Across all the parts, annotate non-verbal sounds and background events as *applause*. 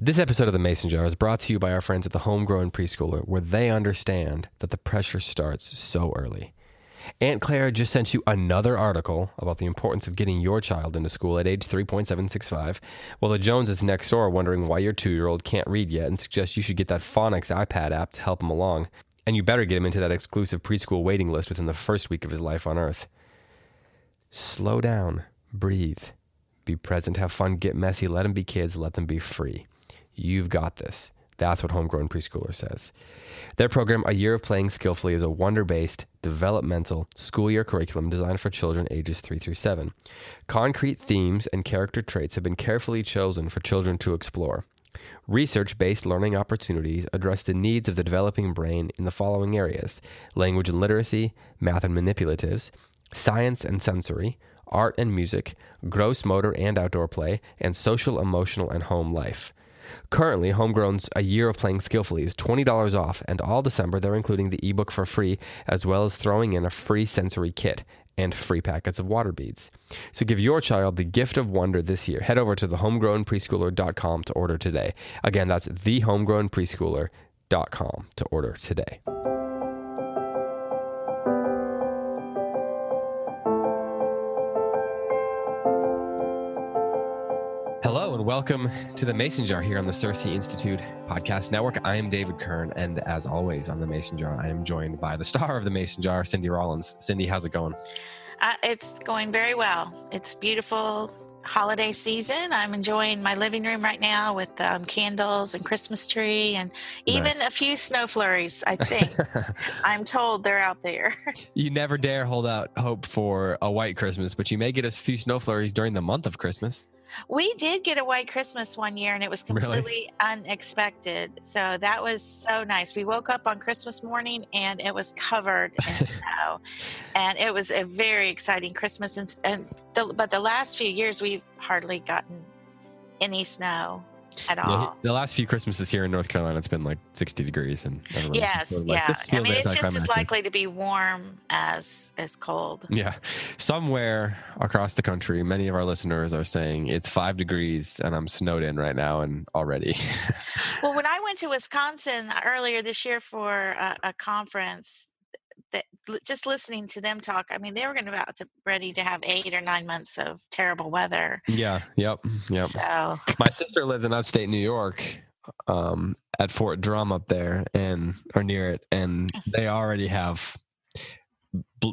This episode of The Mason Jar is brought to you by our friends at the Homegrown Preschooler, where they understand that the pressure starts so early. Aunt Claire just sent you another article about the importance of getting your child into school at age 3.765, while the Joneses next door are wondering why your two year old can't read yet and suggest you should get that Phonics iPad app to help him along. And you better get him into that exclusive preschool waiting list within the first week of his life on Earth. Slow down, breathe, be present, have fun, get messy, let them be kids, let them be free. You've got this. That's what Homegrown Preschooler says. Their program, A Year of Playing Skillfully, is a wonder based, developmental, school year curriculum designed for children ages 3 through 7. Concrete themes and character traits have been carefully chosen for children to explore. Research based learning opportunities address the needs of the developing brain in the following areas language and literacy, math and manipulatives, science and sensory, art and music, gross motor and outdoor play, and social, emotional, and home life. Currently, Homegrown's A Year of Playing Skillfully is $20 off, and all December they're including the ebook for free, as well as throwing in a free sensory kit and free packets of water beads. So give your child the gift of wonder this year. Head over to thehomegrownpreschooler.com to order today. Again, that's thehomegrownpreschooler.com to order today. Welcome to the Mason Jar here on the CiRCE Institute Podcast Network. I am David Kern, and as always on the Mason Jar, I am joined by the star of the Mason Jar, Cindy Rollins. Cindy, how's it going? Uh, it's going very well. It's beautiful holiday season. I'm enjoying my living room right now with um, candles and Christmas tree and even Nice. a few snow flurries. I think *laughs* I'm told they're out there. *laughs* you never dare hold out hope for a white Christmas, but you may get a few snow flurries during the month of Christmas. we did get a white Christmas one year and it was Really? completely unexpected. So that was so nice. We woke up on Christmas morning and it was covered in *laughs* snow. And it was a very exciting Christmas. And, and the, but the last few years, we've hardly gotten any snow at all. Yeah, the last few Christmases here in North Carolina, it's been like 60 degrees, and Yes, sort of like, yeah. "This I mean, it's just as likely to be warm as as cold. Yeah. Somewhere across the country, many of our listeners are saying it's five degrees and I'm snowed in right now and already. *laughs* Well, when I went to Wisconsin earlier this year for a, a conference, that just listening to them talk, I mean, they were going to about to ready to have eight or nine months of terrible weather. yeah. Yep. Yep. So My sister lives in upstate New York um, at Fort Drum up there and or near it. And *laughs* they already have,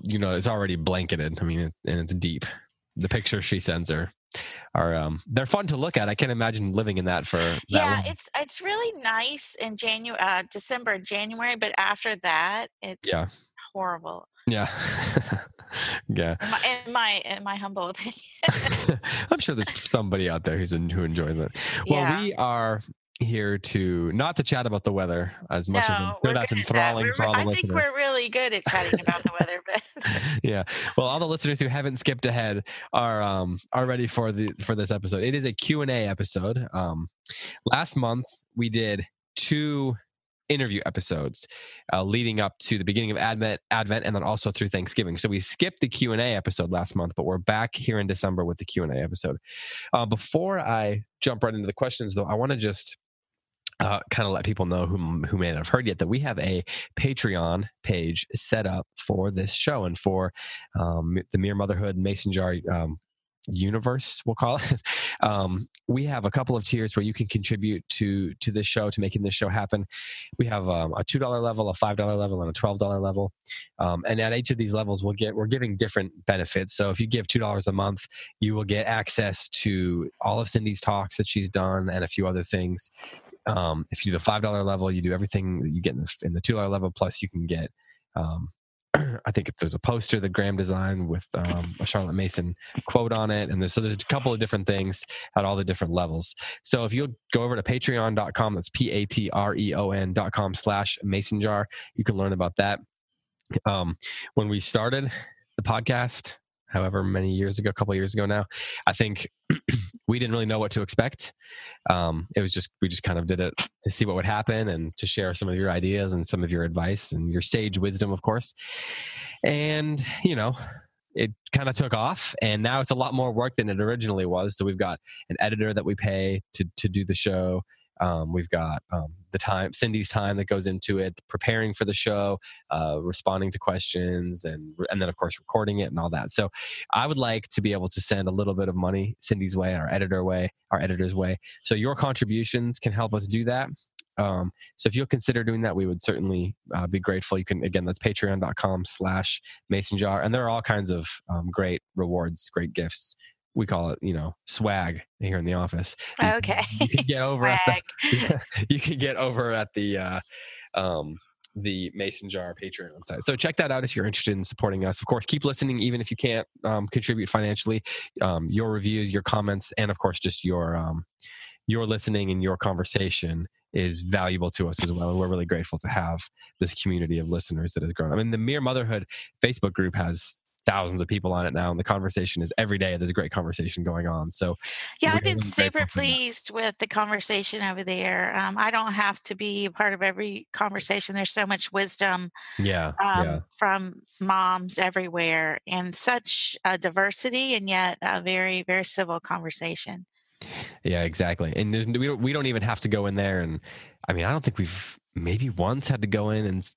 you know, it's already blanketed. I mean, and it's deep. The pictures she sends are, are um, they're fun to look at. I can't imagine living in that for that yeah, long. it's it's really nice in January, uh, December, and January, but after that, it's Yeah. Horrible. Yeah. *laughs* yeah. In my, in my in my humble *laughs* opinion. *laughs* I'm sure there's somebody out there who's in, who enjoys it. Well, Yeah. we are here to not to chat about the weather as much as I'm no, sure we're that's good at that. enthralling for all the I think we're really good at chatting about the weather, but yeah. Well, all the listeners who haven't skipped ahead are um are ready for the for this episode. It is a Q&A episode. Um last month we did two interview episodes uh, leading up to the beginning of advent advent and then also through thanksgiving. So we skipped the q&a episode last month but we're back here in december with the q&a episode. Uh, before i jump right into the questions though i want to just uh, kind of let people know who, who may not have heard yet that we have a Patreon page set up for this show and for um, the Mere Motherhood Mason Jar um, universe, we'll call it. *laughs* Um, we have a couple of tiers where you can contribute to to this show to making this show happen. We have um, a two dollar level, a five dollar level, and a twelve dollar level. Um, and at each of these levels, we'll get we're giving different benefits. So if you give two dollars a month, you will get access to all of Cindy's talks that she's done and a few other things. Um, if you do the five dollar level, you do everything that you get in the, in the two dollar level. Plus, you can get um, I think there's a poster that Graham designed with um, a Charlotte Mason quote on it, and there's so there's a couple of different things at all the different levels. So if you'll go over to Patreon.com, that's p a t r e o n dot com slash Mason jar, you can learn about that. Um, when we started the podcast, however many years ago, a couple years ago now, I think we didn't really know what to expect. Um, it was just we just kind of did it to see what would happen and to share some of your ideas and some of your advice and your sage wisdom, of course. And you know, it kind of took off and now it's a lot more work than it originally was so we've got an editor that we pay to to do the show um, we've got um, the time, Cindy's time that goes into it, preparing for the show, uh, responding to questions, and and then of course recording it and all that. So, I would like to be able to send a little bit of money Cindy's way, our editor way, our editor's way. So your contributions can help us do that. Um, so if you'll consider doing that, we would certainly uh, be grateful. You can again, that's patreon.com slash mason jar. And there are all kinds of um, great rewards, great gifts we call it, you know, swag here in the office. Okay. You, can get *laughs* over at the, *laughs* you can get over at the uh, um, the Mason Jar Patreon site. So check that out if you're interested in supporting us. Of course, keep listening even if you can't um, contribute financially. Um, your reviews, your comments, and of course, just your um, your listening and your conversation is valuable to us as well. And we're really grateful to have this community of listeners that has grown. I mean, the Mere Motherhood Facebook group has thousands of people on it now and the conversation is every day there's a great conversation going on. So yeah i've been super pleased with the conversation over there. Um, i don't have to be a part of every conversation. There's so much wisdom yeah, um, yeah. from moms everywhere and such a diversity and yet a very very civil conversation. Yeah exactly and there's we don't, we don't even have to go in there and i mean i don't think we've maybe once had to go in and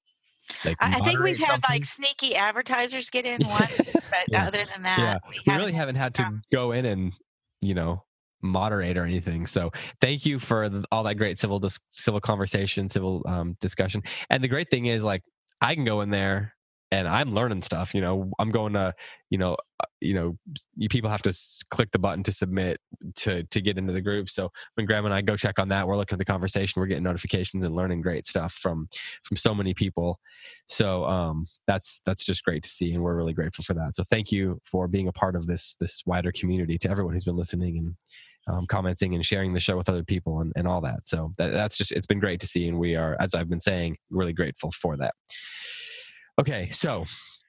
like I think we've had like sneaky advertisers get in once, *laughs* but yeah. other than that, yeah. we, we really haven't had to go in and you know moderate or anything. So thank you for the, all that great civil dis- civil conversation, civil um, discussion. And the great thing is like I can go in there and I'm learning stuff. You know, I'm going to, you know, uh, you know, you people have to click the button to submit to to get into the group. So when Graham and I go check on that, we're looking at the conversation, we're getting notifications and learning great stuff from from so many people. So um, that's that's just great to see, and we're really grateful for that. So thank you for being a part of this this wider community. To everyone who's been listening and um, commenting and sharing the show with other people and, and all that. So that, that's just it's been great to see, and we are, as I've been saying, really grateful for that. Okay, so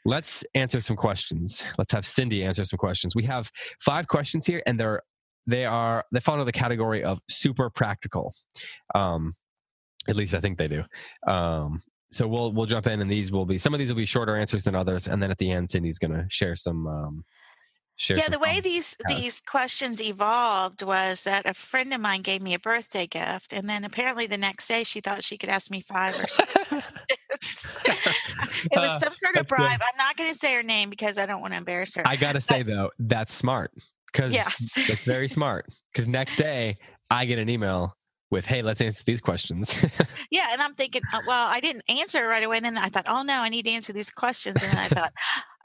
let's answer some questions. Let's have Cindy answer some questions. We have five questions here, and they're they are they fall into the category of super practical. Um, at least I think they do. Um, so we'll we'll jump in, and these will be some of these will be shorter answers than others, and then at the end, Cindy's going to share some um, yeah the way these these questions evolved was that a friend of mine gave me a birthday gift and then apparently the next day she thought she could ask me five or six *laughs* *laughs* it was uh, some sort of bribe. I'm not going to say her name because i don't want to embarrass her i gotta say though that's smart because yes. that's very *laughs* smart because next day i get an email with hey let's answer these questions. Yeah and i'm thinking uh, well i didn't answer right away and then i thought oh no i need to answer these questions and i thought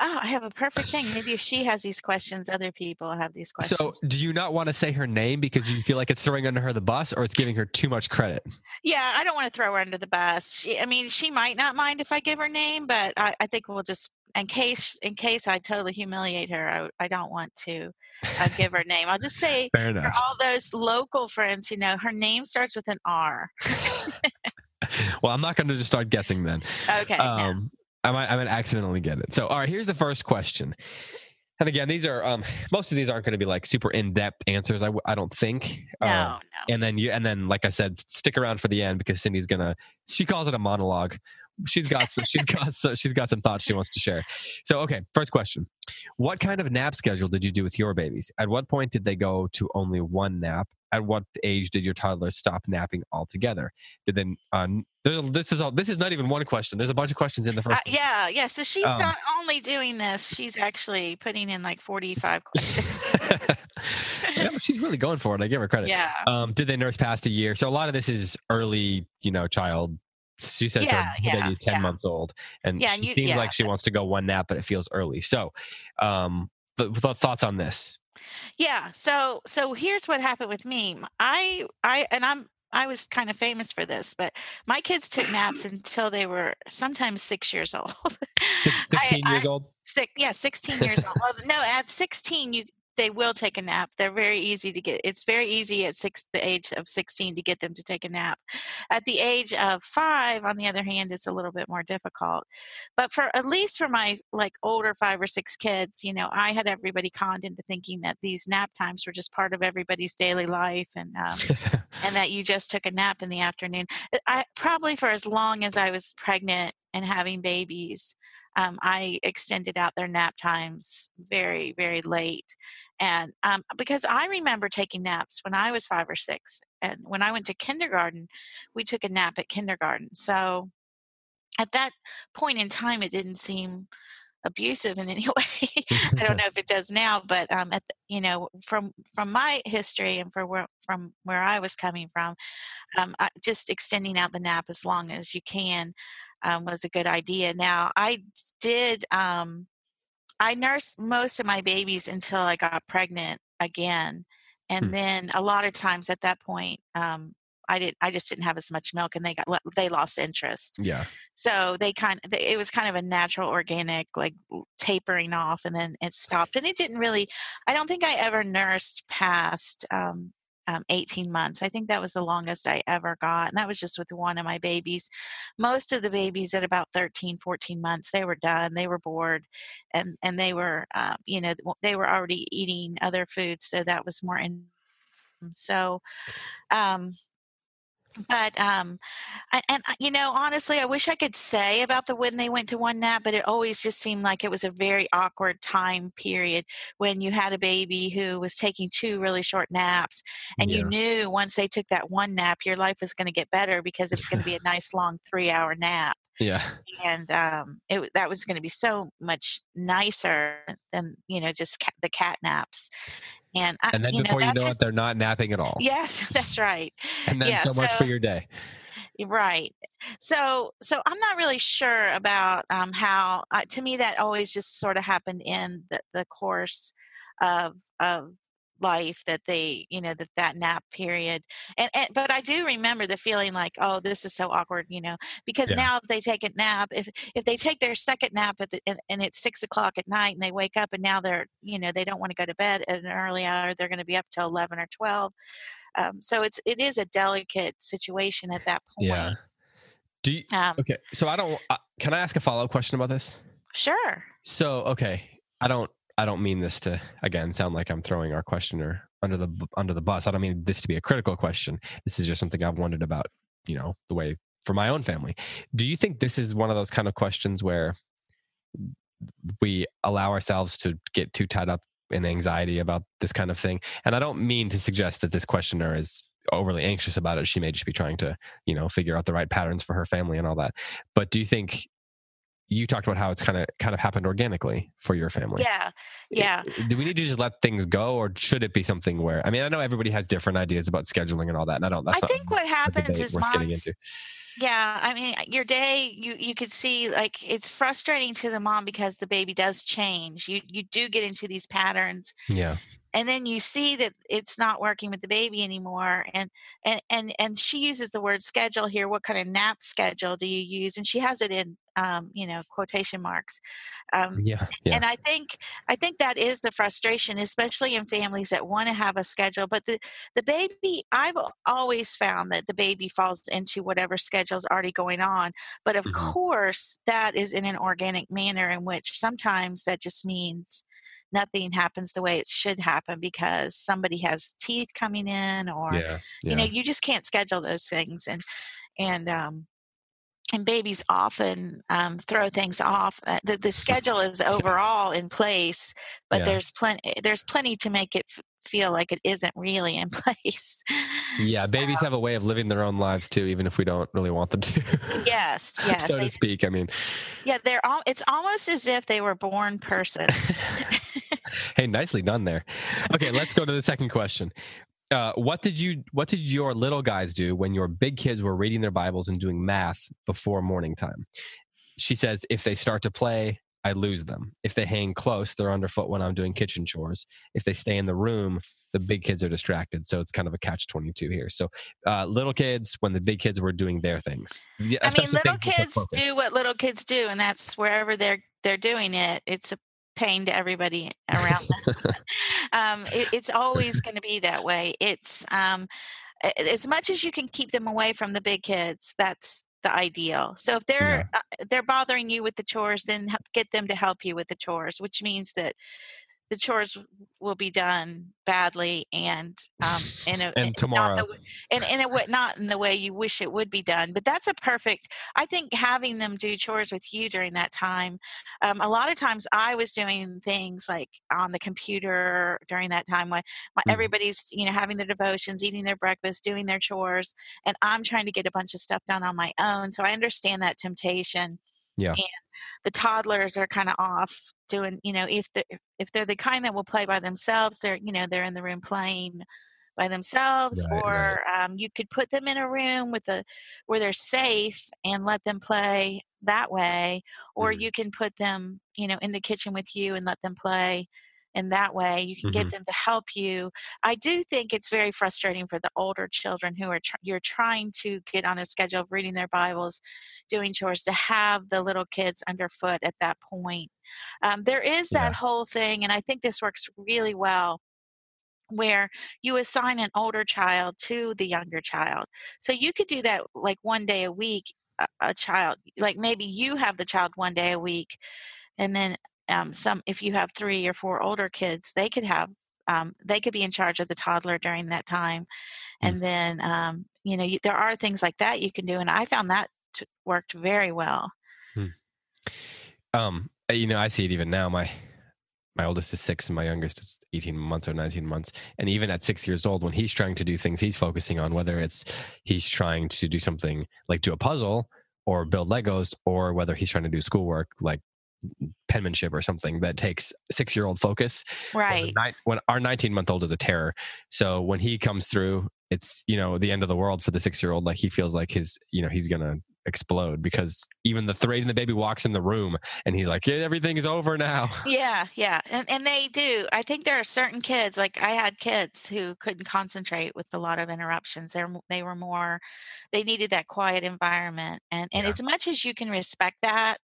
oh i have a perfect thing maybe if she has these questions other people have these questions so do you not want to say her name because you feel like it's throwing under her the bus or it's giving her too much credit yeah i don't want to throw her under the bus she, i mean she might not mind if i give her name but I, I think we'll just in case in case I totally humiliate her, I, I don't want to uh, give her name. I'll just say for all those local friends who know her name starts with an R. *laughs* well, I'm not going to just start guessing then. *laughs* Okay. Um, I might I might accidentally get it. So, all right, here's the first question. And again, these are um, most of these aren't going to be like super in depth answers. I, I don't think. No, um, no. And then you and then like I said, stick around for the end because Cindy's gonna. She calls it a monologue she's got some, she's got some, she's got some thoughts she wants to share. So, okay, first question: What kind of nap schedule did you do with your babies? At what point did they go to only one nap? At what age did your toddler stop napping altogether? Did then uh, this is all this is not even one question. There's a bunch of questions in the first. Uh, yeah, yeah. So she's um, not only doing this; she's actually putting in like 45 *laughs* questions. yeah, she's really going for it. I give her credit. Yeah. Um, did they nurse past a year? So a lot of this is early, you know, child she says yeah, her yeah, baby is 10 yeah. months old and yeah, she you, seems like she wants to go one nap but it feels early so um thoughts on this yeah so so here's what happened with me i i and i'm I was kind of famous for this, but my kids took naps *laughs* until they were sometimes six years *laughs* old. Six, 16 I- years old? Six, yeah, 16 years old. *laughs* Well, no, at 16, you they will take a nap. They're very easy to get. It's very easy at six, the age of 16 to get them to take a nap. At the age of five, on the other hand, it's a little bit more difficult. But for at least for my like older five or six kids, you know, I had everybody conned into thinking that these nap times were just part of everybody's daily life and um, *laughs* and that you just took a nap in the afternoon. I probably for as long as I was pregnant and having babies, um, I extended out their nap times very, very late. And um, because I remember taking naps when I was five or six. And when I went to kindergarten, we took a nap at kindergarten. So at that point in time, it didn't seem abusive in any *laughs* way. I don't *laughs* know if it does now, but um, at the, you know, from from my history and for where from where I was coming from, um, I, just extending out the nap as long as you can um, was a good idea. Now I did. Um, I nursed most of my babies until I got pregnant again, and Hmm. then a lot of times at that point, um, I didn't. I just didn't have as much milk, and they got they lost interest. yeah. So they kind of it was kind of a natural, organic, like tapering off, and then it stopped. And it didn't really. I don't think I ever nursed past. Um, um, 18 months. I think that was the longest I ever got. And that was just with one of my babies. Most of the babies at about 13, 14 months, they were done. They were bored and, and they were, um, you know, they were already eating other foods. So that was more in. So, um, but um I, and you know honestly i wish i could say about the when they went to one nap but it always just seemed like it was a very awkward time period when you had a baby who was taking two really short naps and Yeah. you knew once they took that one nap your life was going to get better because it was going to be a *laughs* nice long three hour nap Yeah. and um it that was going to be so much nicer than you know just the cat naps and I, And then you before you that's know it, they're not napping at all. yes *laughs* that's right And then yeah, so much for your day. Right. So, so I'm not really sure about um, how. Uh, to me, that always just sort of happened in the, the course of of life that they, you know, that that nap period. And, and but I do remember the feeling like, oh, this is so awkward, you know, because Yeah. now if they take a nap, if if they take their second nap at the, and, and it's six o'clock at night, and they wake up and now they're, you know, they don't want to go to bed at an early hour. They're going to be up till eleven or twelve. Um, so it's it is a delicate situation at that point. Yeah. Do you, Um, okay. So I don't, uh, can I ask a follow up question about this? Sure. So, okay. I don't, I don't mean this to, again, sound like I'm throwing our questioner under the, under the bus. I don't mean this to be a critical question. This is just something I've wondered about, you know, the way for my own family. Do you think this is one of those kind of questions where we allow ourselves to get too tied up in anxiety about this kind of thing? And I don't mean to suggest that this questioner is overly anxious about it. She may just be trying to, you know, figure out the right patterns for her family and all that. But do you think you talked about how it's kind of kind of happened organically for your family? Yeah. Yeah. Uh, do we need to just let things go, or should it be something where? I mean, I know everybody has different ideas about scheduling and all that, and I don't. That's I think what happens is moms. Yeah, I mean, your day, you you could see like it's frustrating to the mom because the baby does change. You you do get into these patterns, Yeah, and then you see that it's not working with the baby anymore. And and and and she uses the word schedule here. What kind of nap schedule do you use? And she has it in um, you know quotation marks. Um, yeah, yeah. and i think i think that is the frustration especially in families that want to have a schedule but the the baby i've always found that the baby falls into whatever schedule is already going on but of Mhm. course that is in an organic manner in which sometimes that just means nothing happens the way it should happen because somebody has teeth coming in or yeah, you know you just can't schedule those things and and um and babies often um, throw things off. Uh, the, the schedule is *laughs* overall in place, but Yeah. there's plenty. There's plenty to make it f- feel like it isn't really in *laughs* place. Yeah, babies have a way of living their own lives too, even if we don't really want them to. Yes, *laughs* yes, so they- to speak. I mean, yeah. They're all. It's almost as if they were born person. *laughs* hey, nicely done there. Okay, let's go to the second question. Uh, what did you What did your little guys do when your big kids were reading their Bibles and doing math before morning time? She says if they start to play, I lose them. If they hang close, they're underfoot when I'm doing kitchen chores. If they stay in the room, the big kids are distracted. So it's kind of a catch 22 here. So uh, little kids, when the big kids were doing their things. I mean, little kids do what little kids do, and that's wherever they're they're doing it. It's a pain to everybody around *laughs* them. um, it, it's always going to be that way. It's um, as much as you can keep them away from the big kids. That's the ideal. So if they're yeah. uh, they're bothering you with the chores, then get them to help you with the chores, which means that the chores will be done badly and um in a and tomorrow the, and in a not in the way you wish it would be done but that's a perfect i think having them do chores with you during that time um, a lot of times i was doing things like on the computer during that time when mm-hmm. everybody's you know having their devotions eating their breakfast doing their chores and i'm trying to get a bunch of stuff done on my own so i understand that temptation yeah. And the toddlers are kind of off doing, you know, if they if they're the kind that will play by themselves, they're, you know, they're in the room playing by themselves right, or right. Um, you could put them in a room with a where they're safe and let them play that way or mm-hmm. you can put them you know in the kitchen with you and let them play in that way you can mm-hmm. get them to help you i do think it's very frustrating for the older children who are tr- you're trying to get on a schedule of reading their bibles doing chores to have the little kids underfoot at that point um, there is that yeah. whole thing and i think this works really well where you assign an older child to the younger child so you could do that like one day a week a, a child like maybe you have the child one day a week and then um, some if you have three or four older kids they could have um, they could be in charge of the toddler during that time mm. and then um, you know you, there are things like that you can do and i found that t- worked very well hmm. um you know i see it even now my my oldest is six and my youngest is 18 months or 19 months and even at six years old when he's trying to do things he's focusing on whether it's he's trying to do something like do a puzzle or build legos or whether he's trying to do schoolwork like penmanship or something that takes six year old focus. Right. When, when our 19 month old is a terror. So when he comes through, it's, you know, the end of the world for the six year old. Like he feels like his, you know, he's going to explode because even the three and the baby walks in the room and he's like, yeah, everything is over now. *laughs* Yeah. Yeah. And, and they do. I think there are certain kids, like I had kids who couldn't concentrate with a lot of interruptions. They're, they were more, they needed that quiet environment. And, and yeah. as much as you can respect that,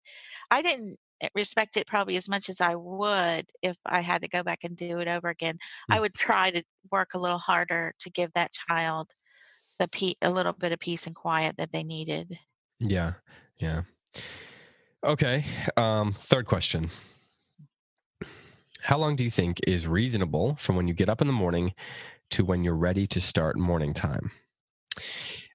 I didn't respect it probably as much as I would if I had to go back and do it over again. Mm. I would try to work a little harder to give that child the pe- a little bit of peace and quiet that they needed. Yeah. Yeah. Okay. Um, third question. How long do you think is reasonable from when you get up in the morning to when you're ready to start morning time?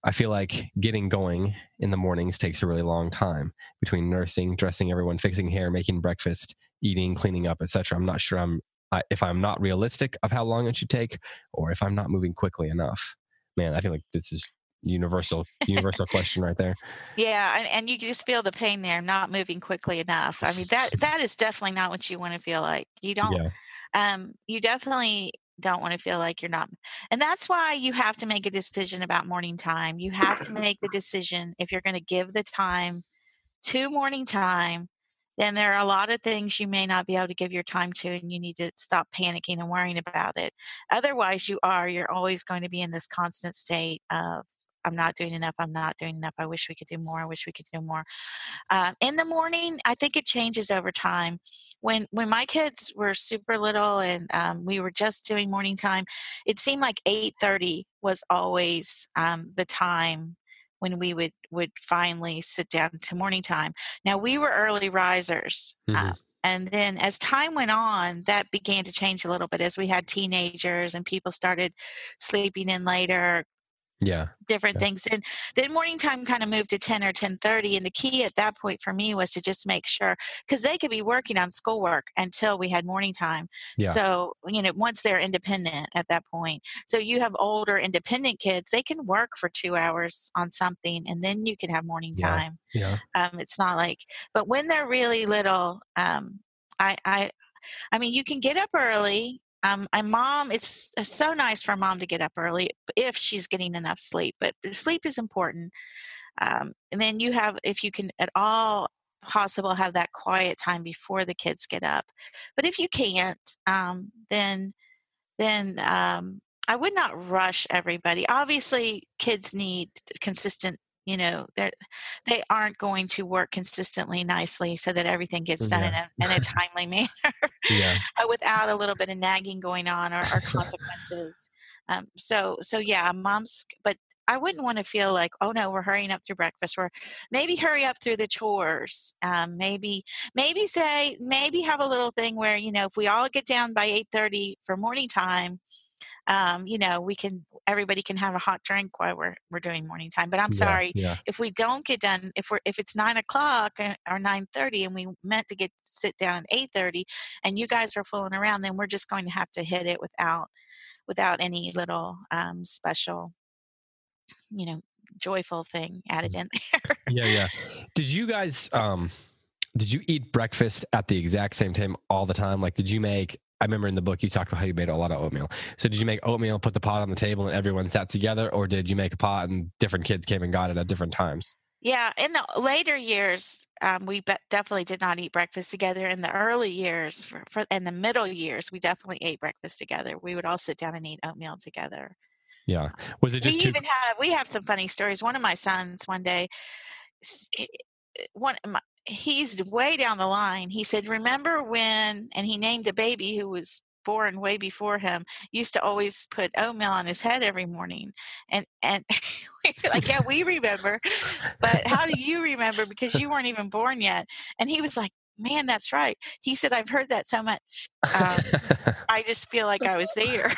I feel like getting going in the mornings takes a really long time between nursing, dressing everyone, fixing hair, making breakfast, eating, cleaning up, etc. I'm not sure I'm if I'm not realistic of how long it should take, or if I'm not moving quickly enough. Man, I feel like this is universal universal question right there. Yeah, and, and you just feel the pain there, not moving quickly enough. I mean that *laughs* that is definitely not what you want to feel like. You don't. Yeah. Um, you definitely don't want to feel like you're not. And that's why you have to make a decision about morning time. You have to make the decision if you're going to give the time to morning time, then there are a lot of things you may not be able to give your time to, and you need to stop panicking and worrying about it. Otherwise, you are, you're always going to be in this constant state of I'm not doing enough. I'm not doing enough. I wish we could do more. I wish we could do more. Uh, in the morning, I think it changes over time. When when my kids were super little and um, we were just doing morning time, it seemed like 8:30 was always um, the time when we would would finally sit down to morning time. Now we were early risers. Mm-hmm. Uh, and then as time went on, that began to change a little bit as we had teenagers and people started sleeping in later, yeah different yeah. things and then morning time kind of moved to 10 or 10.30 and the key at that point for me was to just make sure because they could be working on schoolwork until we had morning time yeah. so you know once they're independent at that point so you have older independent kids they can work for two hours on something and then you can have morning time yeah, yeah. Um, it's not like but when they're really little um, I, I I mean, you can get up early um, my mom, it's so nice for mom to get up early if she's getting enough sleep, but sleep is important. Um, and then you have, if you can at all possible, have that quiet time before the kids get up. But if you can't, um, then then um, I would not rush everybody. Obviously, kids need consistent. You know, they they aren't going to work consistently nicely so that everything gets done Yeah. in, a, in a *laughs* timely manner Yeah. *laughs* uh, without a little bit of nagging going on or, or consequences. Um, so so yeah, mom's. But I wouldn't want to feel like, oh no, we're hurrying up through breakfast. Or maybe hurry up through the chores. Um, maybe maybe say maybe have a little thing where you know if we all get down by eight thirty for morning time. Um, you know, we can everybody can have a hot drink while we're we're doing morning time. But I'm sorry, Yeah. if we don't get done if we're if it's nine o'clock uh, or nine thirty and we meant to get sit down at eight thirty and you guys are fooling around then we're just going to have to hit it without without any little um, special you know joyful thing added in there Yeah. Yeah. Did you guys um did you eat breakfast at the exact same time all the time? Like did you make I remember in the book you talked about how you made a lot of oatmeal. So did you make oatmeal, put the pot on the table, and everyone sat together, or did you make a pot and different kids came and got it at different times? yeah in the later years um, we definitely did not eat breakfast together in the early years for, for in the middle years we definitely ate breakfast together we would all sit down and eat oatmeal together Yeah. Was it we just too? even have we have some funny stories. One of my sons one day, one my, he's way down the line. He said, "Remember when?" And he named a baby who was born way before him. Used to always put oatmeal on his head every morning, and and *laughs* like, "Yeah, we remember." But how do you remember? Because you weren't even born yet. And he was like, "Man, that's right." He said, "I've heard that so much." Um, *laughs* I just feel like I was there.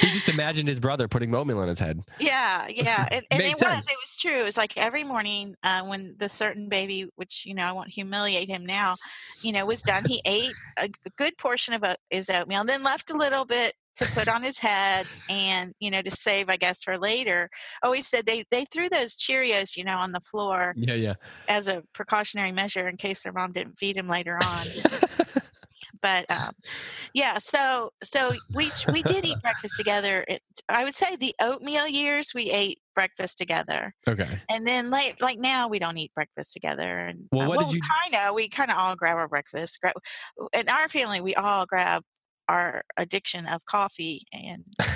he just imagined his brother putting oatmeal on his head. Yeah, yeah, and, *laughs* and it was, it was true. It was like every morning uh, when the certain baby, which you know I won't humiliate him now, you know, was done. He ate a good portion of his oatmeal, and then left a little bit to put on his head, and you know, to save, I guess, for later. Oh, he said they they threw those Cheerios, you know, on the floor Yeah, yeah. as a precautionary measure in case their mom didn't feed him later on. *laughs* but um, yeah, so so we we did eat breakfast together. It, I would say the oatmeal years we ate breakfast together, okay. and then like like now we don't eat breakfast together. And Well, uh, what did you- kind of we kind of all grab our breakfast. Grab, in our family, we all grab our addiction of coffee and *laughs*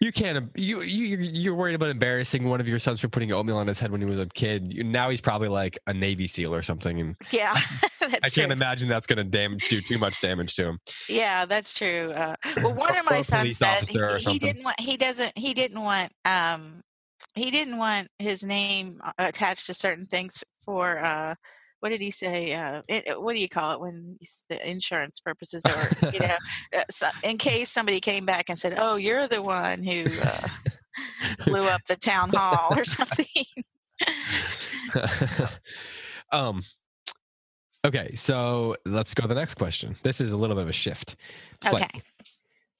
you can't. You you you're worried about embarrassing one of your sons for putting oatmeal on his head when he was a kid. Now he's probably like a Navy SEAL or something, and yeah, *laughs* *laughs* I that's true. can't imagine that's going to damage do too much damage to him. Yeah, that's true. Uh, well, one Or- of my sons said he, he didn't want. He doesn't. He didn't want. Um, he didn't want his name uh, attached to certain things for. Uh, what did he say? Uh, it, it- what do you call it when the insurance purposes, or you know, *laughs* uh, so, in case somebody came back and said, "Oh, you're the one who uh, *laughs* blew up the town hall" or something. *laughs* um. Okay, so let's go to the next question. This is a little bit of a shift. It's like, okay.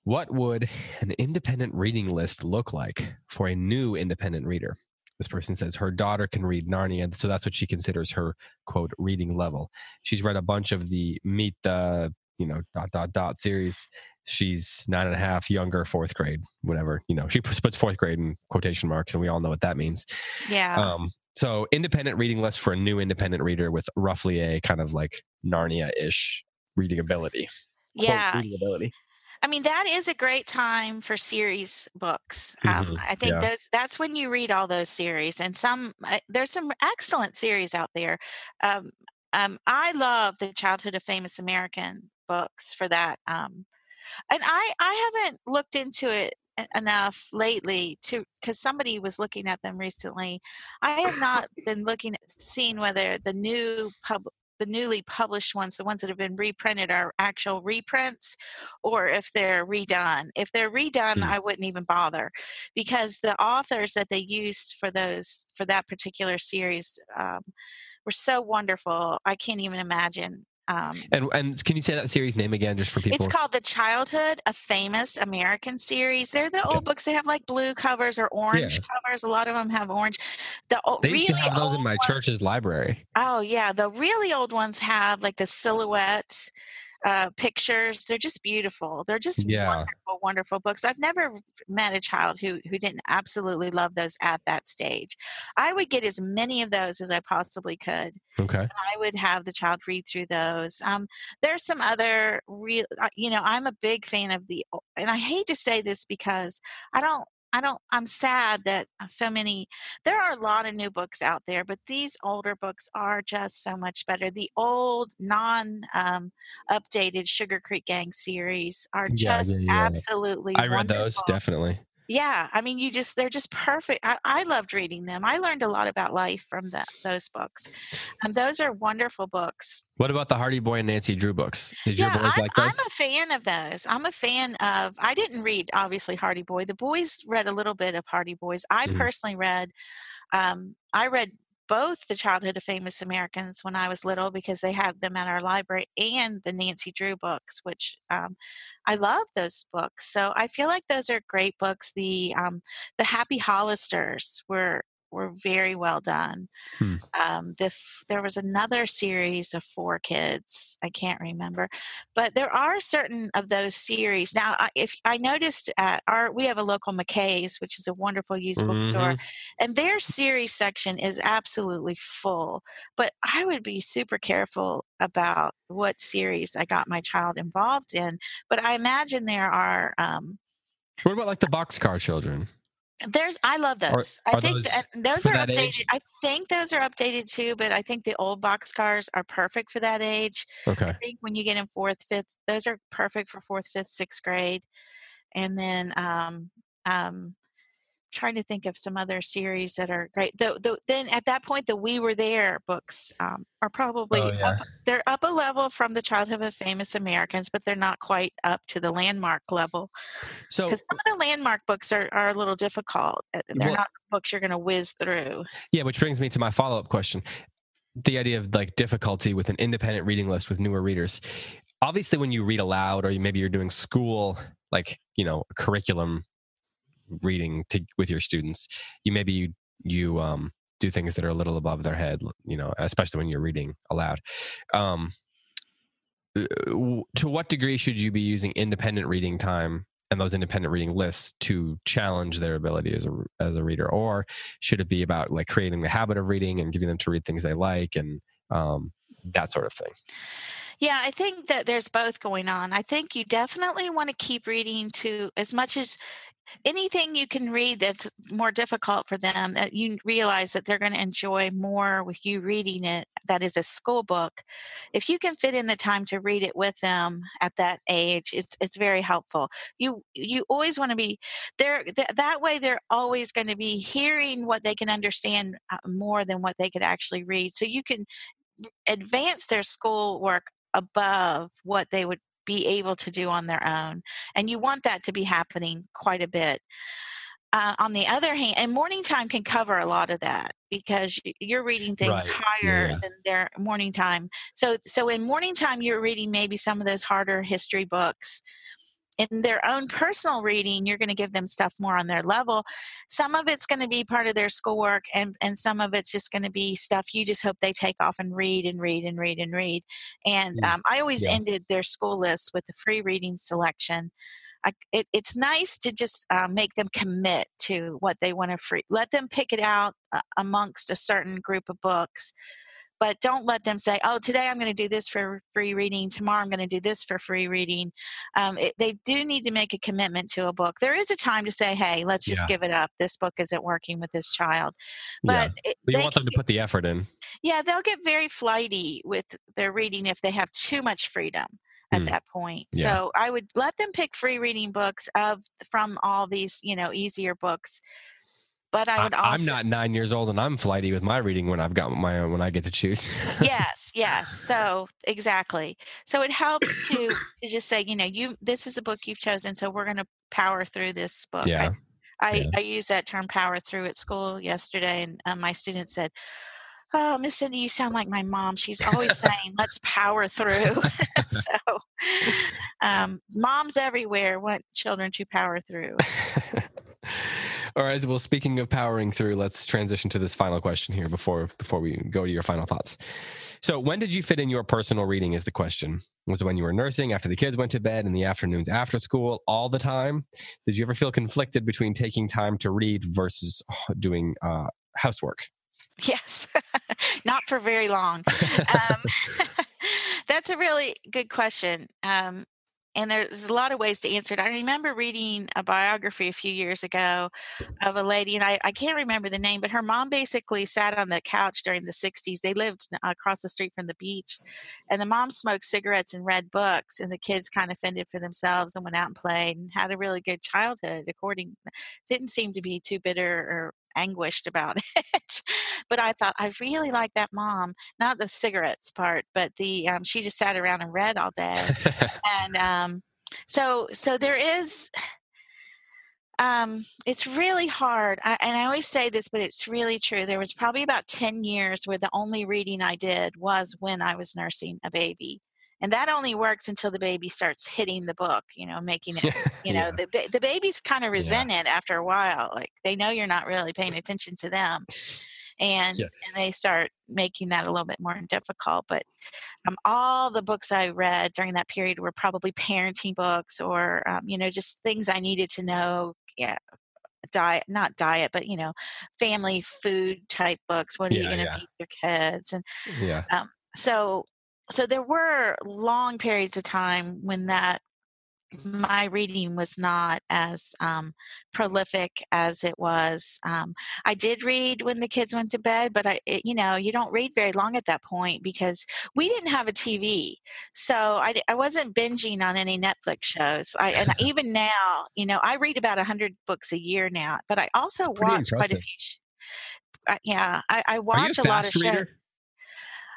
What would an independent reading list look like for a new independent reader? This person says her daughter can read Narnia, so that's what she considers her quote reading level. She's read a bunch of the Meet the you know dot dot dot series. She's nine and a half, younger, fourth grade, whatever. You know, she puts fourth grade in quotation marks, and we all know what that means. Yeah. Um, so independent reading list for a new independent reader with roughly a kind of like Narnia ish reading ability. Yeah. reading ability. I mean, that is a great time for series books. Um, Mhm, I think yeah. those that's when you read all those series, and some uh, there's some excellent series out there. Um, um, I love the Childhood of Famous American books for that, um, and I I haven't looked into it enough lately to because somebody was looking at them recently. I have not *laughs* been looking at seeing whether the new pub the newly published ones, the ones that have been reprinted, are actual reprints or if they're redone. If they're redone, Hmm. I wouldn't even bother because the authors that they used for those for that particular series um, were so wonderful. I can't even imagine. Um, And and can you say that series name again, just for people? it's called the Childhood of Famous American series. They're the Okay. old books. They have like blue covers or orange covers. A lot of them have orange. The o- they used to have those in my ones- church's library. Oh yeah, the really old ones have like the silhouettes. Uh, pictures. They're just beautiful. They're just Yeah. wonderful, wonderful books. I've never met a child who who didn't absolutely love those at that stage. I would get as many of those as I possibly could. Okay. I would have the child read through those. Um, there's some other real, uh, you know, I'm a big fan of the, and I hate to say this because I don't, I don't, I'm sad that uh, so many, there are a lot of new books out there, but these older books are just so much better. The old, non um, updated Sugar Creek Gang series are just yeah, yeah. absolutely I read those definitely. Yeah, I mean, you just they're just perfect. I, I loved reading them. I learned a lot about life from the, those books, and those are wonderful books. What about the Hardy Boy and Nancy Drew books? Did your yeah, boys I'm, like I'm a fan of those. I'm a fan of. I didn't read obviously Hardy Boy. The boys read a little bit of Hardy Boys. I Mhm. personally read. Um, I read both the Childhood of Famous Americans when I was little because they had them at our library, and the Nancy Drew books, which um, I love those books. So I feel like those are great books. The um, the Happy Hollisters were were very well done. Hmm. Um, the f- there was another series of four kids. I can't remember, but there are certain of those series. Now, I- if I noticed, at our we have a local McKay's, which is a wonderful used bookstore, and their series section is absolutely full. But I would be super careful about what series I got my child involved in. But I imagine there are. Um, What about like the boxcar children? There's, I love Are- those. I think those that, those are updated. age? I think those are updated too, but I think the old box cars are perfect for that age. Okay. I think when you get in fourth, fifth, those are perfect for fourth, fifth, sixth grade. And then, um, um, trying to think of some other series that are great. The, the, then at that point, the We Were There books um, are probably Oh, yeah. up, they're up a level from the Childhood of Famous Americans, but they're not quite up to the landmark level So because some of the landmark books are, are a little difficult. Uh, They're Well- not books you're going to whiz through. yeah, which brings me to my follow up question. The idea of like difficulty with an independent reading list with newer readers. Obviously, when you read aloud, or maybe you're doing school, like you know, curriculum reading to with your students, you maybe you you um do things that are a little above their head, you know, especially when you're reading aloud. Um, uh, to what degree should you be using independent reading time and those independent reading lists to challenge their ability as a as a reader, or should it be about like creating the habit of reading and getting them to read things they like and um, that sort of thing? Yeah, I think that there's both going on. I think you definitely want to keep reading to as much as anything you can read that's more difficult for them that you realize that they're going to enjoy more with you reading it that is a school book if you can fit in the time to read it with them at that age it's it's very helpful. You you always want to be there th- that way they're always going to be hearing what they can understand uh, more than what they could actually read so you can advance their school work above what they would be able to do on their own. And you want that to be happening quite a bit. Uh, on the other hand, and morning time can cover a lot of that because you're reading things Right. higher Yeah. than their morning time. So, so in morning time, you're reading maybe some of those harder history books. In their own personal reading, you're going to give them stuff more on their level. Some of it's going to be part of their schoolwork, and and some of it's just going to be stuff you just hope they take off and read and read and read and read. And Mm. um, I always Yeah. ended their school lists with the free reading selection. I, it, it's nice to just uh, make them commit to what they want to free. Let them pick it out uh, amongst a certain group of books, but don't let them say, "Oh, today I'm going to do this for free reading. Tomorrow I'm going to do this for free reading." Um, it, they do need to make a commitment to a book. There is a time to say, "Hey, let's just Yeah. give it up. This book isn't working with this child." But it, But you they want them to put the effort in. yeah, they'll get very flighty with their reading if they have too much freedom at Mm. that point. Yeah. So I would let them pick free reading books of from all these, you know, easier books. But I I, would also I'm not nine years old and I'm flighty with my reading when I've got my own when I get to choose. *laughs* yes, yes. So exactly. So it helps to to just say, you know, you this is a book you've chosen, so we're going to power through this book. Yeah. I, I, Yeah. I used that term power through at school yesterday, and um, my students said, "Oh, Miss Cindy, you sound like my mom. She's always *laughs* saying, let's power through.'" *laughs* so, um, moms everywhere want children to power through. All right. Well, speaking of powering through, let's transition to this final question here before before we go to your final thoughts. So, when did you fit in your personal reading? Is the question. Was it when you were nursing, after the kids went to bed, in the afternoons after school, all the time? Did you ever feel conflicted between taking time to read versus uh, doing uh, housework? Yes, *laughs* not for very long. Um, *laughs* that's a really good question. Um, and there's a lot of ways to answer it. I remember reading a biography a few years ago of a lady, and I, I can't remember the name, but her mom basically sat on the couch during the 60s. They lived across the street from the beach, and the mom smoked cigarettes and read books, and the kids kind of fended for themselves and went out and played and had a really good childhood. According, didn't seem to be too bitter or anguished about *laughs* it. but I thought I really like that mom, not the cigarettes part, but the um, she just sat around and read all day, *laughs* and um, so so there is. Um, it's really hard, I, and I always say this, but it's really true. There was probably about ten years where the only reading I did was when I was nursing a baby, and that only works until the baby starts hitting the book you know making it *laughs* you know yeah. the, the babies kind of resent yeah. it after a while like they know you're not really paying attention to them and yeah. and they start making that a little bit more difficult but um, all the books i read during that period were probably parenting books or um, you know just things i needed to know yeah diet not diet but you know family food type books what are you going to feed your kids and yeah um, so so there were long periods of time when that my reading was not as um, prolific as it was. Um, I did read when the kids went to bed, but I, it, you know, you don't read very long at that point because we didn't have a TV, so I, I wasn't binging on any Netflix shows. I, and *laughs* even now, you know, I read about hundred books a year now, but I also watch impressive. quite a few. Uh, yeah, I, I watch a, a lot of shows.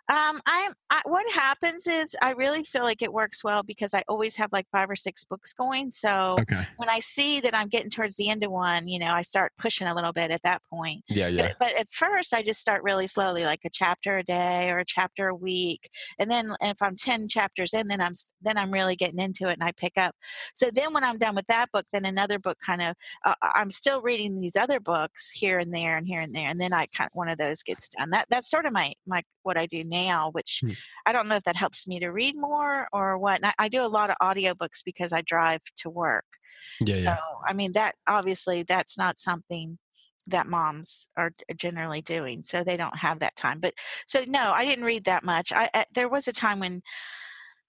Um, I'm. I, what happens is I really feel like it works well because I always have like five or six books going. So okay. when I see that I'm getting towards the end of one, you know, I start pushing a little bit at that point. Yeah, yeah. But, but at first, I just start really slowly, like a chapter a day or a chapter a week, and then if I'm ten chapters in, then I'm then I'm really getting into it and I pick up. So then when I'm done with that book, then another book kind of uh, I'm still reading these other books here and there and here and there, and then I kind of, one of those gets done. That that's sort of my my what I do now now, which hmm. I don't know if that helps me to read more or what. I, I, do a lot of audiobooks because I drive to work. Yeah, so, yeah. I mean, that obviously that's not something that moms are generally doing. So they don't have that time. But so, no, I didn't read that much. I, I There was a time when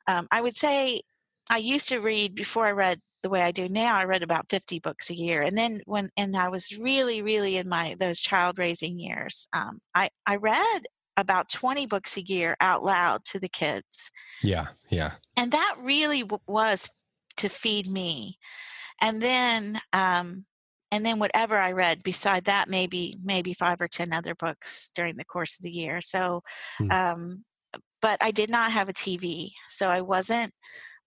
um, I would say I used to read before I read the way I do now, I read about 50 books a year. And then when, and I was really, really in my, those child raising years, um, I, I read about 20 books a year out loud to the kids. Yeah, yeah. And that really w- was to feed me. And then um and then whatever I read beside that maybe maybe 5 or 10 other books during the course of the year. So hmm. um but I did not have a TV. So I wasn't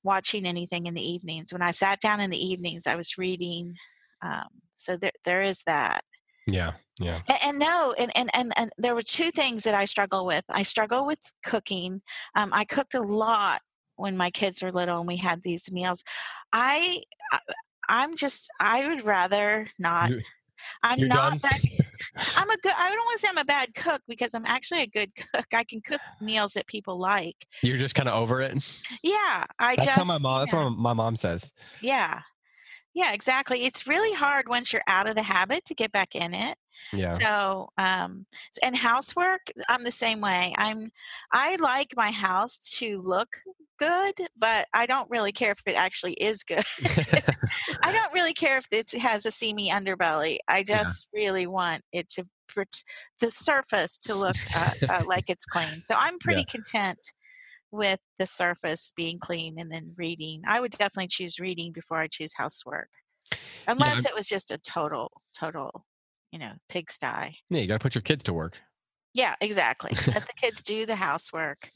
watching anything in the evenings. When I sat down in the evenings, I was reading um so there there is that. Yeah. Yeah. And, and, no, and, and, and, and there were two things that I struggle with. I struggle with cooking. Um, I cooked a lot when my kids were little and we had these meals. I, I'm just, I would rather not. You're, I'm you're not that. *laughs* I'm a good. I don't want to say I'm a bad cook because I'm actually a good *laughs* cook. I can cook meals that people like. You're just kind of over it. Yeah, I that's just. How my mom. That's what my mom says. Yeah, yeah, exactly. It's really hard once you're out of the habit to get back in it. Yeah. So, um, and housework, I'm the same way. I'm, I like my house to look good, but I don't really care if it actually is good. *laughs* I don't really care if it has a seamy underbelly. I *laughs* just yeah. really want it to, the surface to look uh, uh, like it's clean. So I'm pretty yeah. content with the surface being clean and then reading. I would definitely choose reading before I choose housework. Unless yeah, it was just a total, total, you know, pigsty. Yeah, you got to put your kids to work. Yeah, exactly. *laughs* Let the kids do the housework.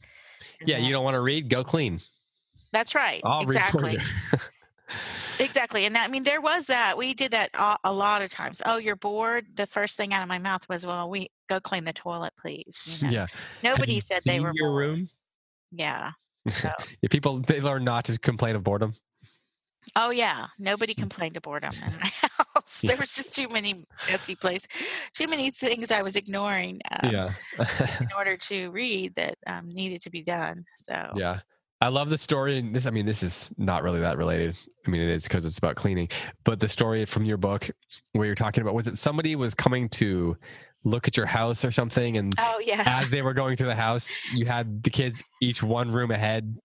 Yeah, then... you don't want to read? Go clean. That's right. I'll exactly. *laughs* exactly. And I mean, there was that. We did that a, a, lot of times. Oh, you're bored. The first thing out of my mouth was, "Well, we go clean the toilet, please." You know? Yeah. Nobody said they were your bored. room. Yeah. So. *laughs* yeah. People they learn not to complain of boredom. Oh yeah, nobody complained of boredom in my *laughs* house. there was just too many Betsy Place, too many things I was ignoring. Um, yeah. in *laughs* order to read that um, needed to be done. So yeah. I love the story. And this, I mean, this is not really that related. I mean, it is because it's about cleaning. But the story from your book, where you're talking about, was it somebody was coming to look at your house or something, and oh yes, as they were going through the house, you had the kids each one room ahead.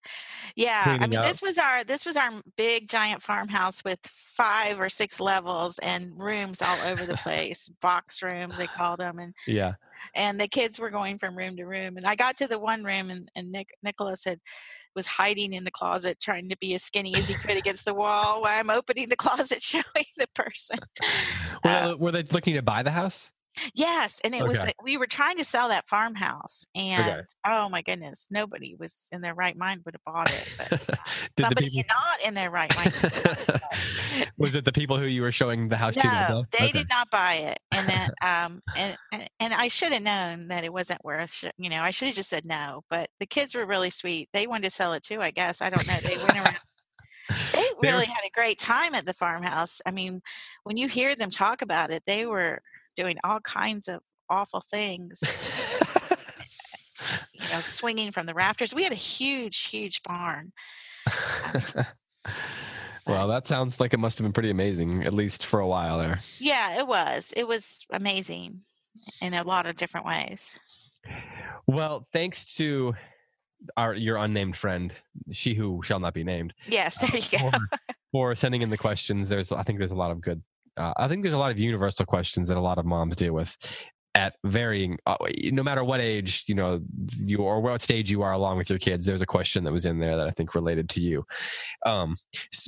Yeah, I mean, up. this was our this was our big giant farmhouse with five or six levels and rooms all over the *laughs* place, box rooms they called them, and Yeah. and the kids were going from room to room. And I got to the one room, and, and Nick, Nicholas had was hiding in the closet, trying to be as skinny as he could against the wall while I'm opening the closet, *laughs* showing the person. Were, Uh, were they looking to buy the house? Yes, and it was Okay. like we were trying to sell that farmhouse, and oh my goodness, nobody was in their right mind would have bought it. But *laughs* somebody people? not in their right mind. would have bought it. *laughs* was it the people who you were showing the house to? No, they Okay. did not buy it, and then *laughs* um and and- I should have known that it wasn't worth. sh- You know, I should have just said no. But the kids were really sweet. They wanted to sell it too. I guess I don't know. They went around. They really had a great time at the farmhouse. I mean, when you hear them talk about it, they were doing all kinds of awful things. *laughs* You know, swinging from the rafters. We had a huge, huge barn. *laughs* well, that sounds like it must have been pretty amazing, at least for a while there. Yeah, it was. It was amazing in a lot of different ways. Well, thanks to our your unnamed friend, she who shall not be named, Yes, *laughs* uh, there you go. for, for sending in the questions. There's, I think, there's a lot of good. Uh, I think there's a lot of universal questions that a lot of moms deal with at varying, uh, no matter what age you know you or what stage you are along with your kids. There's a question that was in there that I think related to you. Um,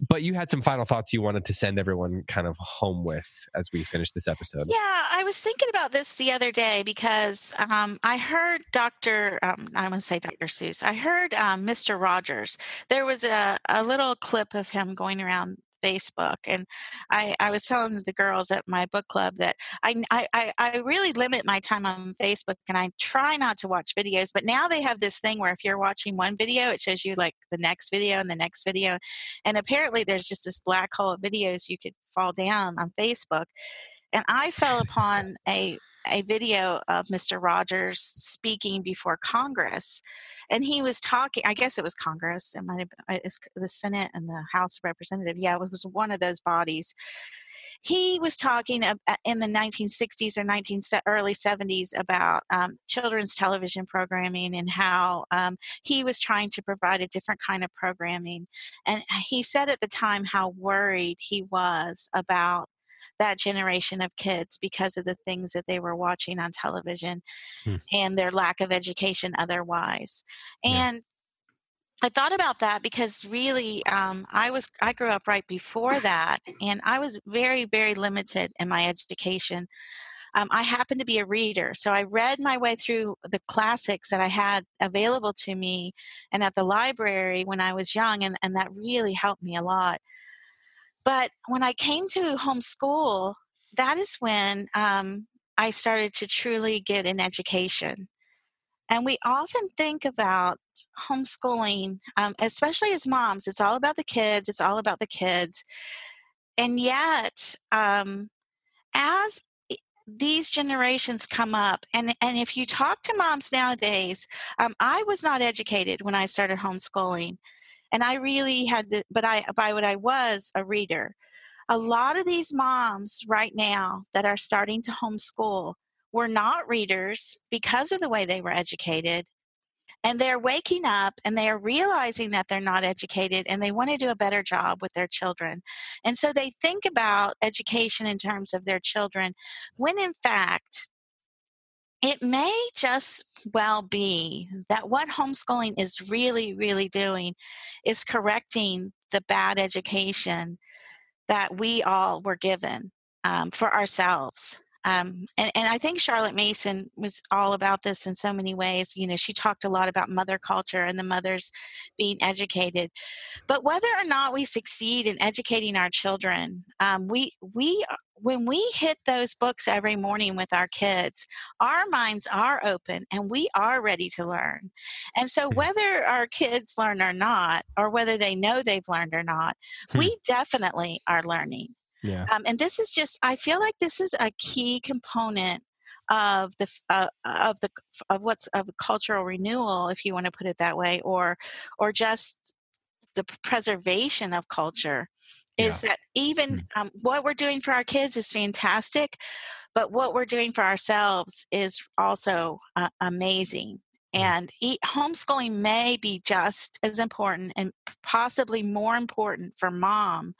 but you had some final thoughts you wanted to send everyone kind of home with as we finish this episode. Yeah, I was thinking about this the other day because um, I heard Dr. Um, I want to say Dr. Seuss. I heard um, Mr. Rogers. There was a, a little clip of him going around Facebook, and I, I was telling the girls at my book club that I, I, I- really limit my time on Facebook and I try not to watch videos. But now they have this thing where if you're watching one video, it shows you like the next video and the next video. And apparently, there's just this black hole of videos you could fall down on Facebook and I fell upon a a video of Mr. Rogers speaking before Congress, and he was talking. I guess it was Congress. It might have been the Senate and the House of Representative. Yeah, it was one of those bodies. He was talking uh, in the 1960s or 19 early 70s about um, children's television programming and how um, he was trying to provide a different kind of programming. And he said at the time how worried he was about that generation of kids because of the things that they were watching on television Hmm. and their lack of education otherwise. Yeah. And I thought about that because really, um, I was I grew up right before that, and I was very very limited in my education. Um, I happened to be a reader, so I read my way through the classics that I had available to me, and at the library when I was young, and, and that really helped me a lot. But when I came to homeschool, that is when um, I started to truly get an education. And we often think about homeschooling, um, especially as moms, it's all about the kids, it's all about the kids. And yet, um, as these generations come up, and, and if you talk to moms nowadays, um, I was not educated when I started homeschooling. And I really had, the, but I, by what I was, a reader. A lot of these moms right now that are starting to homeschool were not readers because of the way they were educated. And they're waking up and they are realizing that they're not educated and they want to do a better job with their children. And so they think about education in terms of their children, when in fact, it may just well be that what homeschooling is really, really doing is correcting the bad education that we all were given um, for ourselves. Um, and, and I think Charlotte Mason was all about this in so many ways. You know, she talked a lot about mother culture and the mothers being educated. But whether or not we succeed in educating our children, um, we we when we hit those books every morning with our kids, our minds are open and we are ready to learn. And so, Mhm. whether our kids learn or not, or whether they know they've learned or not, Hmm. we definitely are learning. Yeah. Um, and this is just, I feel like this is a key component of the uh, of the of what's of cultural renewal, if you want to put it that way, or or just the preservation of culture. Is that even Hmm. um, what we're doing for our kids is fantastic, but what we're doing for ourselves is also uh, amazing. Mm. And e- homeschooling may be just as important and possibly more important for mom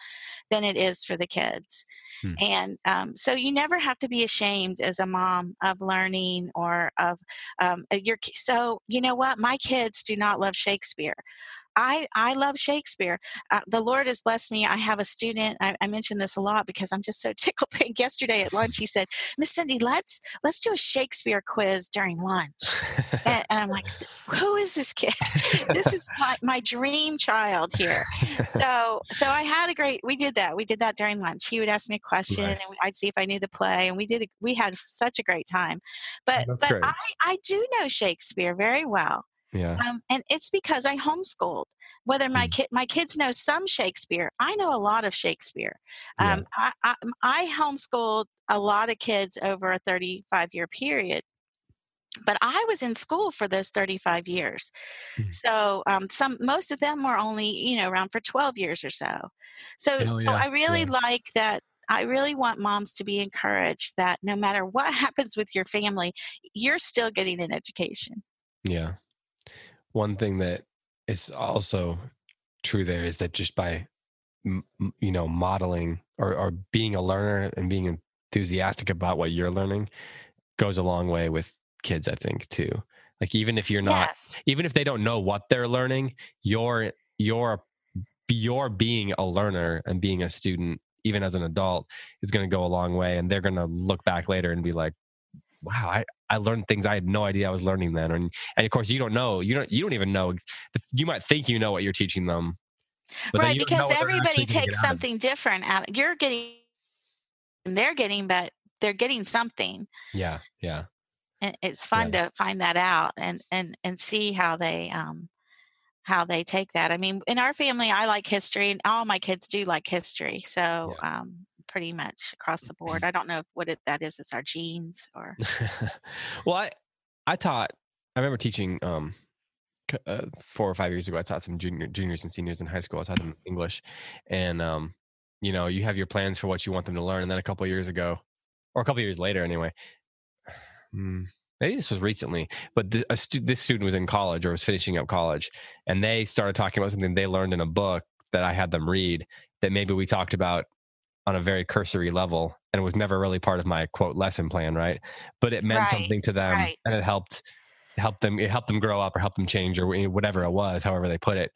than it is for the kids. Hmm. And um, so you never have to be ashamed as a mom of learning or of um, uh, your. So you know what? My kids do not love Shakespeare. I, I love Shakespeare. Uh, the Lord has blessed me. I have a student. I, I mention this a lot because I'm just so *laughs* tickled pink. Yesterday at lunch, he said, "Miss Cindy, let's let's do a Shakespeare quiz during lunch." and, and I'm like, *laughs* "Who is this kid? *laughs* this is my, my dream child here." So so I had a great. We did that. We did that during lunch. He would ask me a question, Nice. and I'd see if I knew the play, and we did. A, we had such a great time. But That's but great. I I do know Shakespeare very well. Yeah. Um, and it's because I homeschooled. Whether my Mm. kid, my kids know some Shakespeare, I know a lot of Shakespeare. Yeah. Um, I, I, I homeschooled a lot of kids over a 35 year period. But I was in school for those 35 years, Mm. so um, some most of them were only you know around for 12 years or so. So Hell so yeah, I really yeah. like that. I really want moms to be encouraged that no matter what *laughs* happens with your family, you're still getting an education. Yeah. One thing that is also true there is that just by, you know, modeling or, or being a learner and being enthusiastic about what you're learning goes a long way with kids, I think, too. Like, even if you're not, yes. even if they don't know what they're learning, you're, you're, you're being a learner and being a student, even as an adult, is going to go a long way. And they're going to look back later and be like, wow, I, I learned things I had no idea I was learning then. And, and of course, you don't know, you don't, you don't even know. You might think you know what you're teaching them, right you don't know because everybody takes something different out you're getting and they're getting but they're getting something Yeah, yeah, and it's fun to find that out and and and see how they um how they take that i mean in our family i like history and all my kids do like history so um pretty much across the board i don't know what it, that is it's our genes or *laughs* well, I I taught. I remember teaching um, uh, four or five years ago. I taught some junior, juniors and seniors in high school. I taught them English, and um, you know, you have your plans for what you want them to learn. And then a couple of years ago, or a couple of years later, anyway. *sighs* mm, Maybe this was recently, but th- stu- this student was in college or was finishing up college, and they started talking about something they learned in a book that I had them read that maybe we talked about on a very cursory level and it was never really part of my quote lesson plan right? But it meant Right, something to them right. and it helped help them it helped them grow up or help them change or whatever it was however they put it.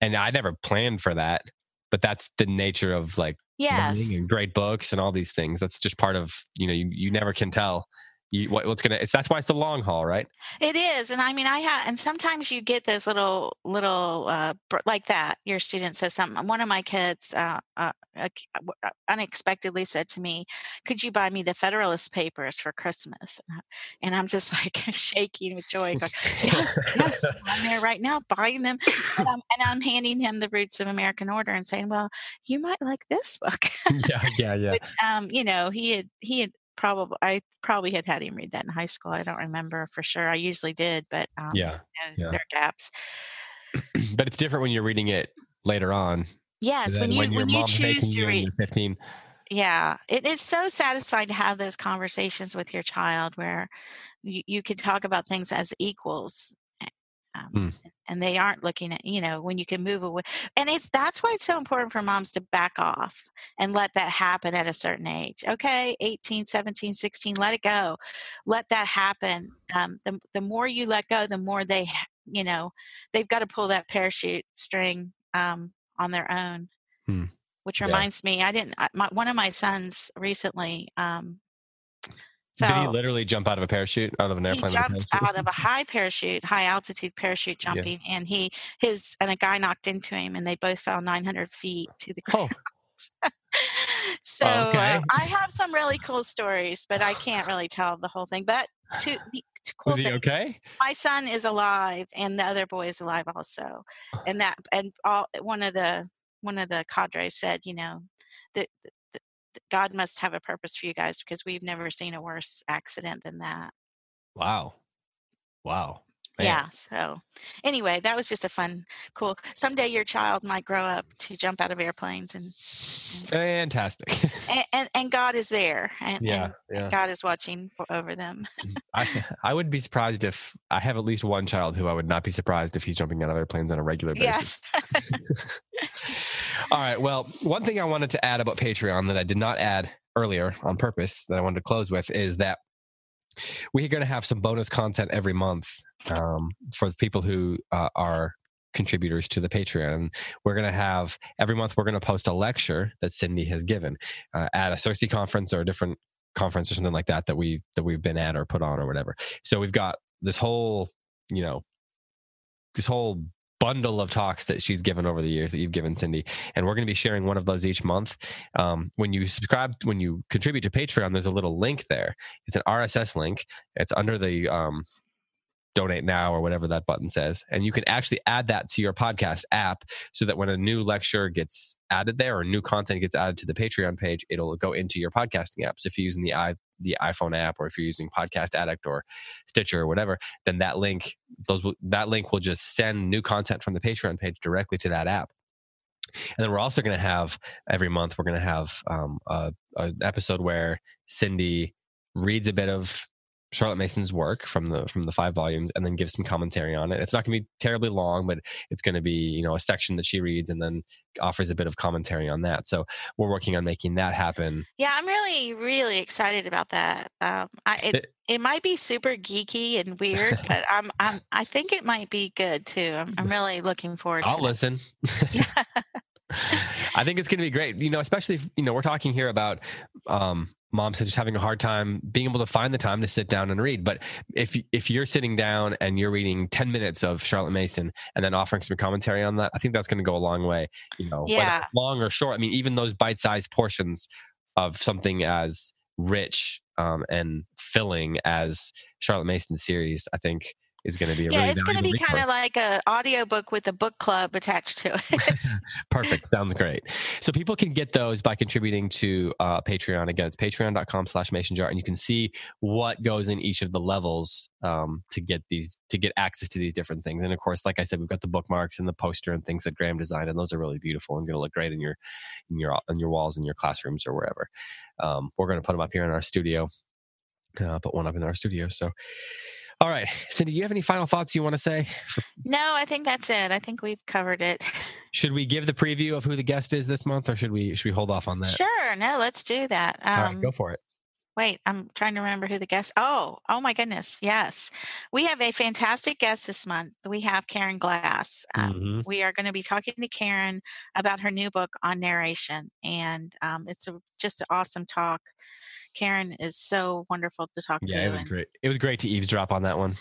And i never planned for that but that's the nature of like yes. learning and great books and all these things. That's just part of you know you, you never can tell you, what, what's gonna it's that's why it's the long haul right It is, and I mean, I have, and sometimes you get those little, little, uh, like that. Your student says something. One of my kids, uh, uh, uh, uh, unexpectedly said to me, "Could you buy me the Federalist Papers for Christmas?" And I'm just *laughs* like shaking with joy, going, "Yes, yes, *laughs* I'm there right now buying them." And I'm, and I'm handing him the Roots of American Order and saying, "Well, you might like this book." yeah yeah yeah *laughs* which um you know he had he had probably i probably had had him read that in high school i don't remember for sure i usually did but um yeah you know, yeah. there are gaps *clears throat* but it's different when you're reading it later on yes when you your when you choose to you read 15 yeah it is so satisfying to have those conversations with your child where you, you can talk about things as equals um, Mm. and they aren't looking at you know when you can move away and it's that's why it's so important for moms to back off and let that happen at a certain age okay 18 17 16 let it go let that happen um, the, the more you let go the more they you know they've got to pull that parachute string um, on their own Hmm. which Yeah. reminds me i didn't my, one of my sons recently um, Did he literally jump out of a parachute out of an airplane? a jumped out of a high parachute, high altitude parachute Yeah. jumping, and he his and a guy knocked into him, and they both fell 900 feet to the ground. Oh, *laughs* so uh. I have some really cool stories, but I can't really tell the whole thing. But to the to cool was he thing, okay? my son is alive, and the other boy is alive also, and that and all one of the one of the cadres said, you know, that. God must have a purpose for you guys because we've never seen a worse accident than that. Wow. Wow. Man. Yeah. So, anyway, that was just a fun, cool. Someday your child might grow up to jump out of airplanes, and Fantastic. *laughs* and, and, and God is there, and, yeah. Yeah. God is watching for, over them. Mm, I, *laughs* I would be surprised if I have at least one child who I would not be surprised if he's jumping out of airplanes on a regular *laughs* basis. yes. All right. Well, one thing I wanted to add about Patreon that I did not add earlier on purpose that I wanted to close with is that we're going to have some bonus content every month um, for the people who uh, are contributors to the Patreon. We're going to have every month, we're going to post a lecture that Cindy has given uh, at a CiRCE conference or a different conference or something like that that we that we've been at or put on or whatever. So we've got this whole, you know, this whole bundle of talks that she's given over the years that you've given Cindy, and we're going to be sharing one of those each month. Um, when you subscribe, when you contribute to Patreon, there's a little link there. It's an RSS link. It's under the um, donate now or whatever that button says, and you can actually add that to your podcast app so that when a new lecture gets added there or new content gets added to the Patreon page, it'll go into your podcasting apps. If you're using the the iPhone app or if you're using Podcast Addict or Stitcher or whatever, then that link those that link will just send new content from the Patreon page directly to that app. And then we're also going to have every month we're going to have um, a, an episode where Cindy reads a bit of Charlotte Mason's work from the from the five volumes and then give some commentary on it. It's not going to be terribly long, but it's going to be you know a section that she reads and then offers a bit of commentary on that. So we're working on making that happen. Yeah, I'm really, really excited about that. Um, I, it, It- it might be super geeky and weird, *laughs* but I'm, I'm, I think it might be good too. I'm, I'm really looking forward I'll to it. listen. *laughs* Yeah. *laughs* *laughs* I think it's going to be great. You know, especially if, you know, we're talking here about um, moms just having a hard time being able to find the time to sit down and read. But if if you're sitting down and you're reading 10 minutes of Charlotte Mason and then offering some commentary on that, I think that's going to go a long way. You know, Yeah. long or short. I mean, even those bite-sized portions of something as rich um, and filling as Charlotte Mason's series, I think is going to be a Yeah, really it's going to be kind of like a audiobook with a book club attached to *laughs* it. Perfect. Sounds great. So people can get those by contributing to uh, Patreon. Again, it's patreon.com slash mason jar. And you can see what goes in each of the levels um, to get these, to get access to these different things. And of course, like I said, we've got the bookmarks and the poster and things that Graham designed. And those are really beautiful and going to look great in your, in your, on your walls in your classrooms or wherever. Um, we're going to put them up here in our studio, uh, put one up in our studio. So, all right, Cindy, do you have any final thoughts you want to say? no, I think that's it. I think we've covered it. Should we give the preview of who the guest is this month, or should we should we hold off on that? Sure. No, let's do that. All right, Um, go for it. Wait, I'm trying to remember who the guest. Oh, oh my goodness, yes, we have a fantastic guest this month. We have Karen Glass. Um, Mhm. We are going to be talking to Karen about her new book on narration, and um, it's a, just an awesome talk. Karen is so wonderful to talk to. Yeah, it was and- great. It was great to eavesdrop on that one.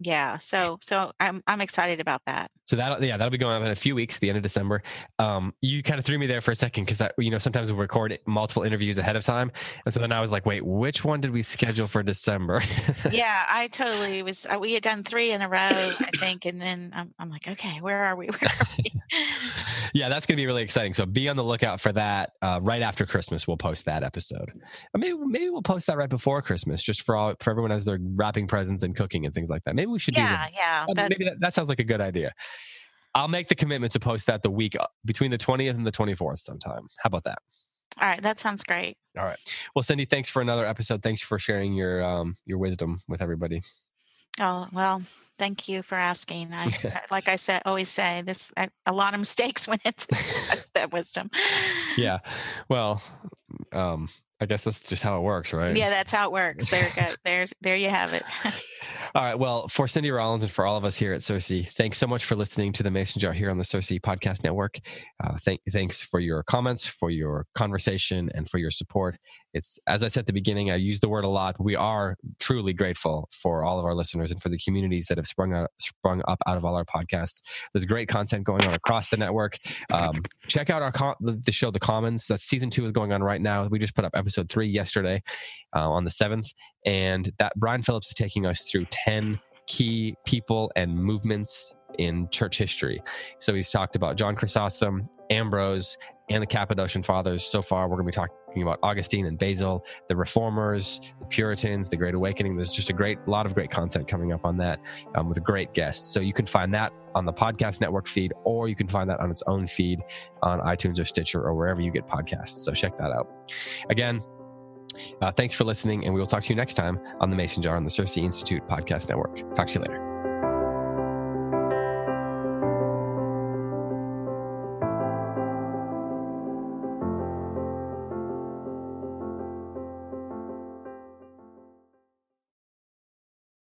Yeah, so so I'm I'm excited about that. So that yeah, that'll be going up in a few weeks, the end of December. Um, you kind of threw me there for a second because you know sometimes we record multiple interviews ahead of time, and so then I was like, wait, which one did we schedule for December? *laughs* yeah, I totally was. Uh, we had done three in a row, I think, and then I'm, I'm like, okay, where are we? *laughs* Where are we? *laughs* yeah, that's gonna be really exciting. So be on the lookout for that. Uh, right after Christmas, we'll post that episode. Maybe maybe we'll post that right before Christmas, just for all for everyone as they're wrapping presents and cooking and things like that. Maybe we should do yeah, that. yeah. Uh, That, maybe that, that sounds like a good idea. I'll make the commitment to post that the week uh, between the 20th and the 24th sometime. How about that? all right, that sounds great. All right. Well, Cindy, thanks for another episode. Thanks for sharing your um your wisdom with everybody. Oh well, thank you for asking. I, *laughs* like I said, always say this. I, a lot of mistakes *laughs* went into *laughs* that wisdom. Yeah. Well, um, I guess that's just how it works, right? Yeah, that's how it works. There, go. *laughs* There's there you have it. *laughs* All right. Well, for Cindy Rollins and for all of us here at CiRCE, thanks so much for listening to the Mason Jar here on the CiRCE Podcast Network. Uh, thank, thanks for your comments, for your conversation, and for your support. It's as I said at the beginning, I use the word a lot. We are truly grateful for all of our listeners and for the communities that have sprung out, sprung up out of all our podcasts. There's great content going on across the network. Um, check out our the show, The Commons. That season two is going on right now. We just put up episode three yesterday uh, on the seventh and that Brian Phillips is taking us through 10 key people and movements in church history. So he's talked about John Chrysostom, Ambrose, and the Cappadocian Fathers. So far, we're going to be talking about Augustine and Basil, the Reformers, the Puritans, the Great Awakening. There's just a great lot of great content coming up on that um, with a great guest. So you can find that on the podcast network feed, or you can find that on its own feed on iTunes or Stitcher or wherever you get podcasts. So check that out. Again, uh, thanks for listening, and we will talk to you next time on the Mason Jar on the CiRCE Institute Podcast Network. Talk to you later.